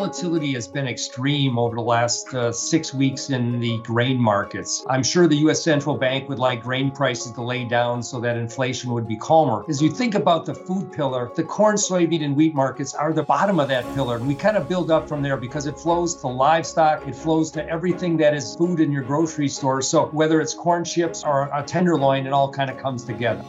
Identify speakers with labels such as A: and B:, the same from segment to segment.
A: volatility has been extreme over the last uh, six weeks in the grain markets. I'm sure the U.S. Central Bank would like grain prices to lay down so that inflation would be calmer. As you think about the food pillar, the corn, soybean, and wheat markets are the bottom of that pillar. And we kind of build up from there because it flows to livestock, it flows to everything that is food in your grocery store. So whether it's corn chips or a tenderloin, it all kind of comes together.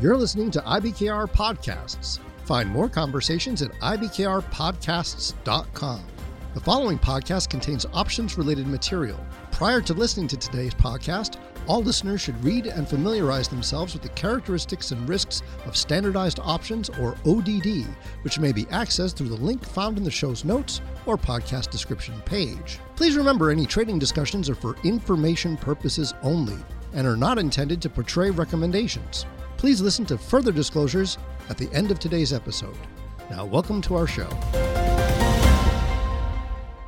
B: You're listening to IBKR Podcasts. Find more conversations at ibkrpodcasts.com. The following podcast contains options related material. Prior to listening to today's podcast, all listeners should read and familiarize themselves with the characteristics and risks of standardized options or ODD, which may be accessed through the link found in the show's notes or podcast description page. Please remember any trading discussions are for information purposes only and are not intended to portray recommendations. Please listen to further disclosures at the end of today's episode. Now, welcome to our show.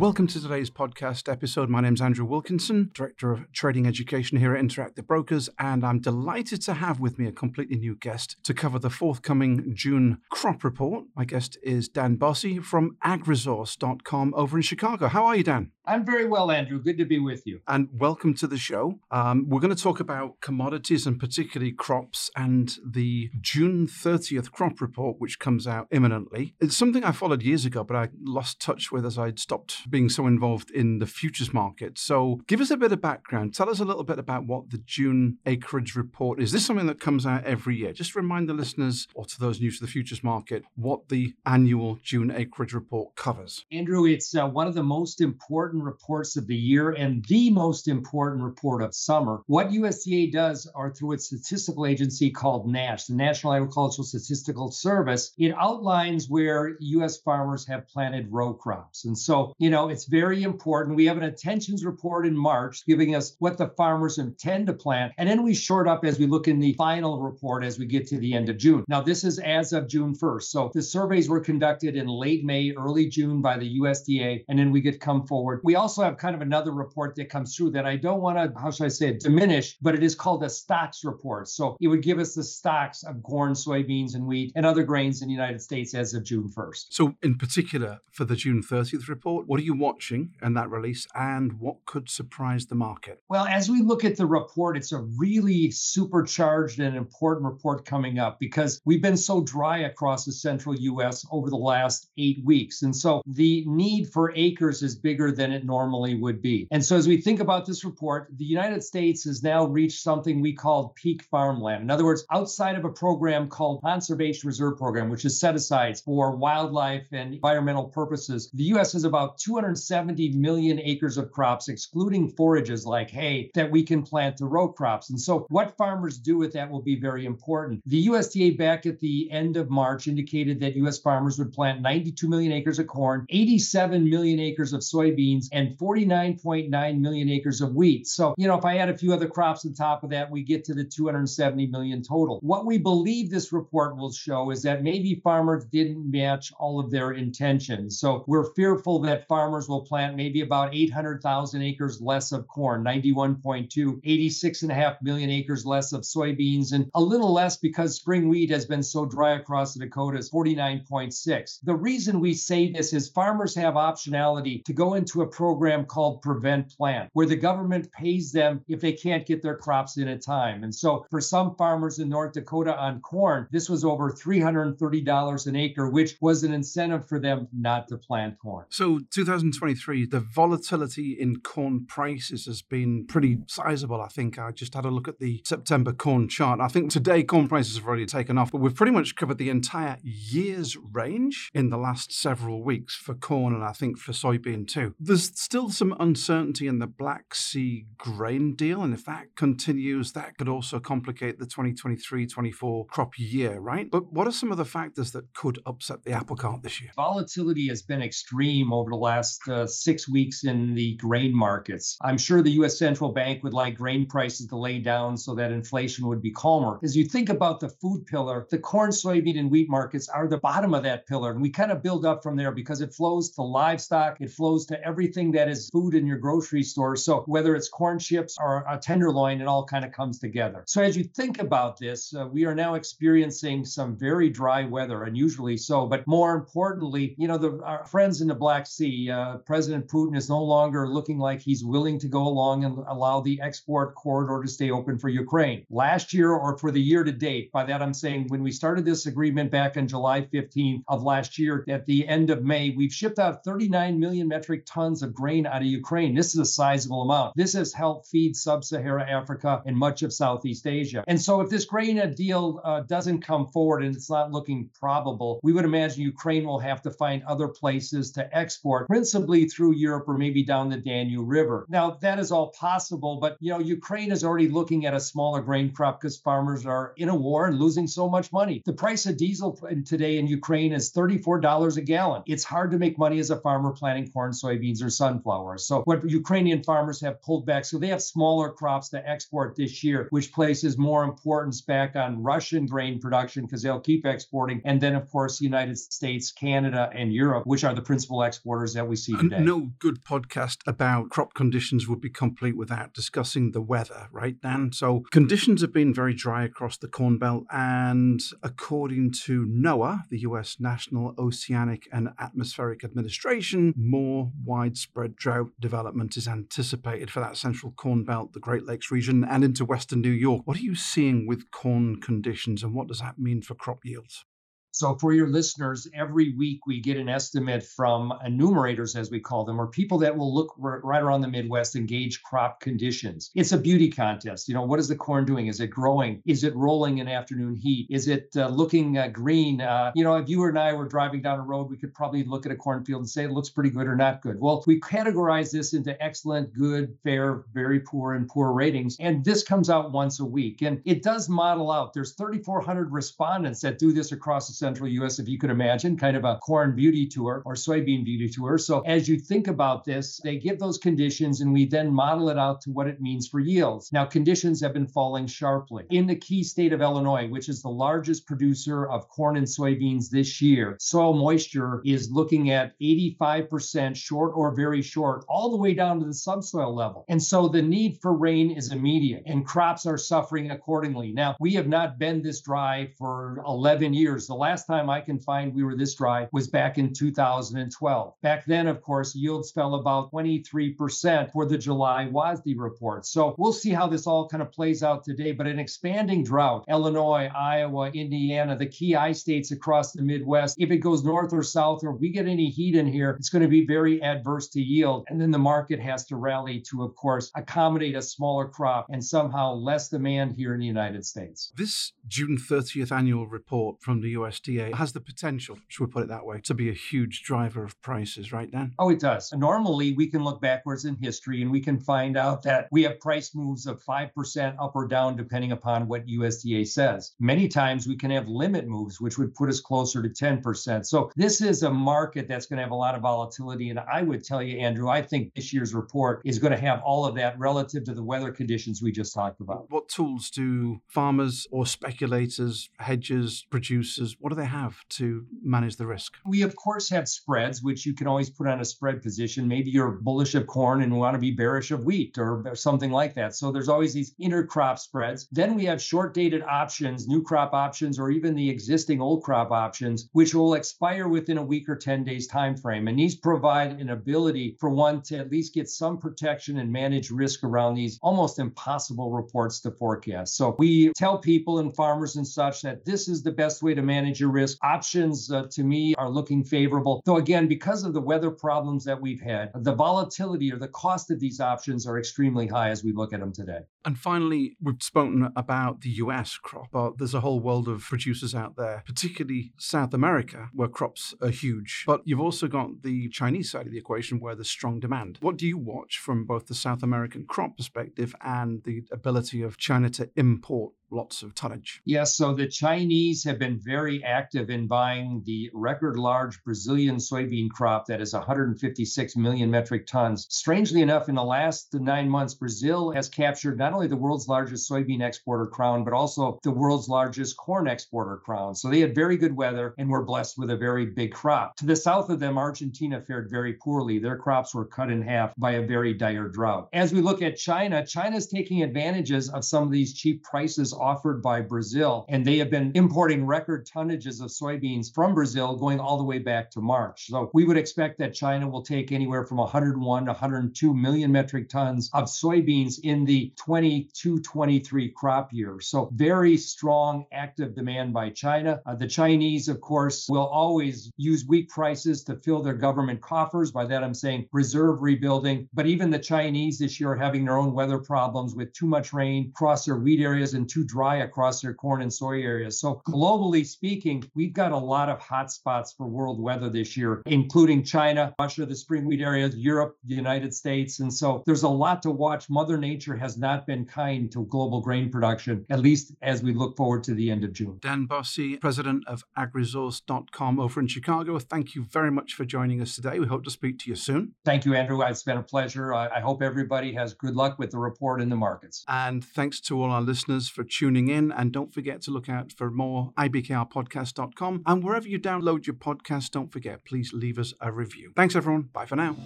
C: Welcome to today's podcast episode. My name is Andrew Wilkinson, Director of Trading Education here at Interactive Brokers, and I'm delighted to have with me a completely new guest to cover the forthcoming June crop report. My guest is Dan Basse from agresource.com over in Chicago. How are you, Dan?
A: I'm very well, Andrew. Good to be with you.
C: And welcome to the show. Um, we're going to talk about commodities and particularly crops and the June 30th crop report, which comes out imminently. It's something I followed years ago, but I lost touch with as I'd stopped being so involved in the futures market. So give us a bit of background. Tell us a little bit about what the June acreage report is. This is something that comes out every year? Just remind the listeners, or to those new to the futures market, what the annual June acreage report covers.
A: Andrew, it's uh, one of the most important reports of the year and the most important report of summer. What USDA does are through its statistical agency called NASS, the National Agricultural Statistical Service, it outlines where US farmers have planted row crops. And so, you know, it's very important. We have an intentions report in March giving us what the farmers intend to plant. And then we short up as we look in the final report as we get to the end of June. Now, this is as of June 1st. So the surveys were conducted in late May, early June by the USDA, and then we get come forward. We also have kind of another report that comes through that I don't want to, how should I say diminish, but it is called a stocks report. So it would give us the stocks of corn, soybeans, and wheat and other grains in the United States as of June 1st.
C: So, in particular, for the June 30th report, what are you watching and that release, and what could surprise the market?
A: Well, as we look at the report, it's a really supercharged and important report coming up because we've been so dry across the central U.S. over the last eight weeks. And so the need for acres is bigger than it normally would be. And so as we think about this report, the United States has now reached something we call peak farmland. In other words, outside of a program called Conservation Reserve Program, which is set aside for wildlife and environmental purposes, the U.S. has about 270 million acres of crops, excluding forages like hay, that we can plant to row crops. And so what farmers do with that will be very important. The USDA back at the end of March indicated that U.S. farmers would plant 92 million acres of corn, 87 million acres of soybeans, and 49.9 million acres of wheat. So, you know, if I add a few other crops on top of that, we get to the 270 million total. What we believe this report will show is that maybe farmers didn't match all of their intentions. So we're fearful that farmers will plant maybe about 800,000 acres less of corn, 91.2, 86.5 million acres less of soybeans, and a little less because spring wheat has been so dry across the Dakotas, 49.6. The reason we say this is farmers have optionality to go into a program called Prevent Plant, where the government pays them if they can't get their crops in at time. And so for some farmers in North Dakota on corn, this was over $330 an acre, which was an incentive for them not to plant corn.
C: So 2023, the volatility in corn prices has been pretty sizable. I think I just had a look at the September corn chart. I think today corn prices have already taken off, but we've pretty much covered the entire year's range in the last several weeks for corn and I think for soybean too. There's still some uncertainty in the Black Sea grain deal, and if that continues, that could also complicate the 2023 24 crop year, right? But what are some of the factors that could upset the apple cart this year?
A: Volatility has been extreme over the last last uh, six weeks in the grain markets. I'm sure the U.S. central bank would like grain prices to lay down so that inflation would be calmer. As you think about the food pillar, the corn, soybean, and wheat markets are the bottom of that pillar. And we kind of build up from there because it flows to livestock, it flows to everything that is food in your grocery store. So whether it's corn chips or a tenderloin, it all kind of comes together. So as you think about this, uh, we are now experiencing some very dry weather, unusually so. But more importantly, you know, the, our friends in the Black Sea, uh, President Putin is no longer looking like he's willing to go along and allow the export corridor to stay open for Ukraine. Last year or for the year to date, by that I'm saying when we started this agreement back on July 15th of last year, at the end of May, we've shipped out 39 million metric tons of grain out of Ukraine. This is a sizable amount. This has helped feed sub Saharan Africa and much of Southeast Asia. And so if this grain deal uh, doesn't come forward and it's not looking probable, we would imagine Ukraine will have to find other places to export, principally through Europe or maybe down the Danube River. Now, that is all possible, but you know, Ukraine is already looking at a smaller grain crop because farmers are in a war and losing so much money. The price of diesel today in Ukraine is $34 a gallon. It's hard to make money as a farmer planting corn, soybeans, or sunflowers. So, what Ukrainian farmers have pulled back, so they have smaller crops to export this year, which places more importance back on Russian grain production because they'll keep exporting. And then, of course, the United States, Canada, and Europe, which are the principal exporters that we see today.
C: No good podcast about crop conditions would be complete without discussing the weather, right, Dan? So, conditions have been very dry across the Corn Belt. And according to NOAA, the US National Oceanic and Atmospheric Administration, more widespread drought development is anticipated for that central Corn Belt, the Great Lakes region, and into western New York. What are you seeing with corn conditions, and what does that mean for crop yields?
A: So, for your listeners, every week we get an estimate from enumerators, as we call them, or people that will look right around the Midwest and gauge crop conditions. It's a beauty contest. You know, what is the corn doing? Is it growing? Is it rolling in afternoon heat? Is it uh, looking uh, green? Uh, you know, if you and I were driving down a road, we could probably look at a cornfield and say it looks pretty good or not good. Well, we categorize this into excellent, good, fair, very poor, and poor ratings. And this comes out once a week. And it does model out. There's 3,400 respondents that do this across the central US, if you could imagine, kind of a corn beauty tour or soybean beauty tour. So as you think about this, they give those conditions and we then model it out to what it means for yields. Now, conditions have been falling sharply. In the key state of Illinois, which is the largest producer of corn and soybeans this year, soil moisture is looking at 85% short or very short, all the way down to the subsoil level. And so the need for rain is immediate and crops are suffering accordingly. Now, we have not been this dry for 11 years. The last last time I can find we were this dry was back in 2012. Back then, of course, yields fell about 23% for the July WASDE report. So we'll see how this all kind of plays out today. But an expanding drought, Illinois, Iowa, Indiana, the key I states across the Midwest, if it goes north or south or we get any heat in here, it's going to be very adverse to yield. And then the market has to rally to, of course, accommodate a smaller crop and somehow less demand here in the United States.
C: This June 30th annual report from the US USDA has the potential, should we put it that way, to be a huge driver of prices, right, Dan?
A: Oh, it does. Normally, we can look backwards in history and we can find out that we have price moves of 5% up or down, depending upon what USDA says. Many times we can have limit moves, which would put us closer to 10%. So this is a market that's going to have a lot of volatility. And I would tell you, Andrew, I think this year's report is going to have all of that relative to the weather conditions we just talked about.
C: What tools do farmers or speculators, hedgers, producers, what what do they have to manage the risk?
A: We, of course, have spreads, which you can always put on a spread position. Maybe you're bullish of corn and want to be bearish of wheat or something like that. So there's always these intercrop spreads. Then we have short dated options, new crop options, or even the existing old crop options, which will expire within a week or 10 days time frame. And these provide an ability for one to at least get some protection and manage risk around these almost impossible reports to forecast. So we tell people and farmers and such that this is the best way to manage your risk. Options uh, to me are looking favorable. Though, again, because of the weather problems that we've had, the volatility or the cost of these options are extremely high as we look at them today.
C: And finally, we've spoken about the US crop, but there's a whole world of producers out there, particularly South America, where crops are huge. But you've also got the Chinese side of the equation where there's strong demand. What do you watch from both the South American crop perspective and the ability of China to import lots of tonnage.
A: Yes, so the Chinese have been very active in buying the record large Brazilian soybean crop that is 156 million metric tons. Strangely enough, in the last nine months, Brazil has captured not only the world's largest soybean exporter crown, but also the world's largest corn exporter crown. So they had very good weather and were blessed with a very big crop. To the south of them, Argentina fared very poorly. Their crops were cut in half by a very dire drought. As we look at China, China's taking advantages of some of these cheap prices offered by Brazil. And they have been importing record tonnages of soybeans from Brazil going all the way back to March. So we would expect that China will take anywhere from 101 to 102 million metric tons of soybeans in the 22 23 crop year. So very strong active demand by China. Uh, the Chinese, of course, will always use weak prices to fill their government coffers. By that, I'm saying reserve rebuilding. But even the Chinese this year are having their own weather problems with too much rain across their wheat areas and too dry across their corn and soy areas. So, globally speaking, we've got a lot of hot spots for world weather this year, including China, Russia, the spring wheat areas, Europe, the United States. And so, there's a lot to watch. Mother Nature has not been kind to global grain production, at least as we look forward to the end of June.
C: Dan Basse, president of agresource.com over in Chicago, thank you very much for joining us today. We hope to speak to you soon.
A: Thank you, Andrew. It's been a pleasure. I hope everybody has good luck with the report in the markets.
C: And thanks to all our listeners for tuning in. And don't forget to look out for more ibkrpodcast.com. And wherever you download your podcast, don't forget, please leave us a review. Thanks, everyone. Bye for now.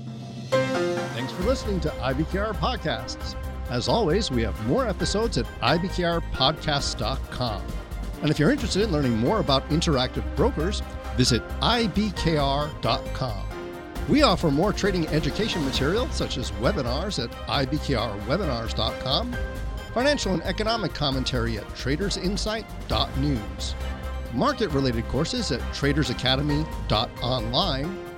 B: Thanks for listening to IBKR Podcasts. As always, we have more episodes at ibkrpodcast.com. And if you're interested in learning more about interactive brokers, visit ibkr.com. We offer more trading education material, such as webinars at ibkrwebinars.com, financial and economic commentary at tradersinsight.news, market related courses at tradersacademy.online,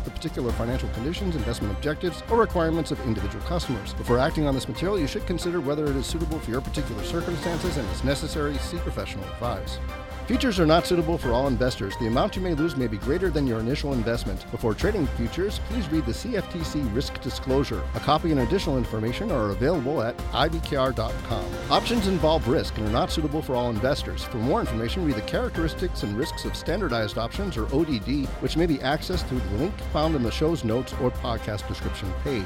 B: the particular financial conditions, investment objectives, or requirements of individual customers. Before acting on this material, you should consider whether it is suitable for your particular circumstances and, if necessary, seek professional advice. Futures are not suitable for all investors. The amount you may lose may be greater than your initial investment. Before trading futures, please read the CFTC risk disclosure. A copy and additional information are available at ibkr.com. Options involve risk and are not suitable for all investors. For more information, read the characteristics and risks of standardized options or ODD, which may be accessed through the link found in the show's notes or podcast description page.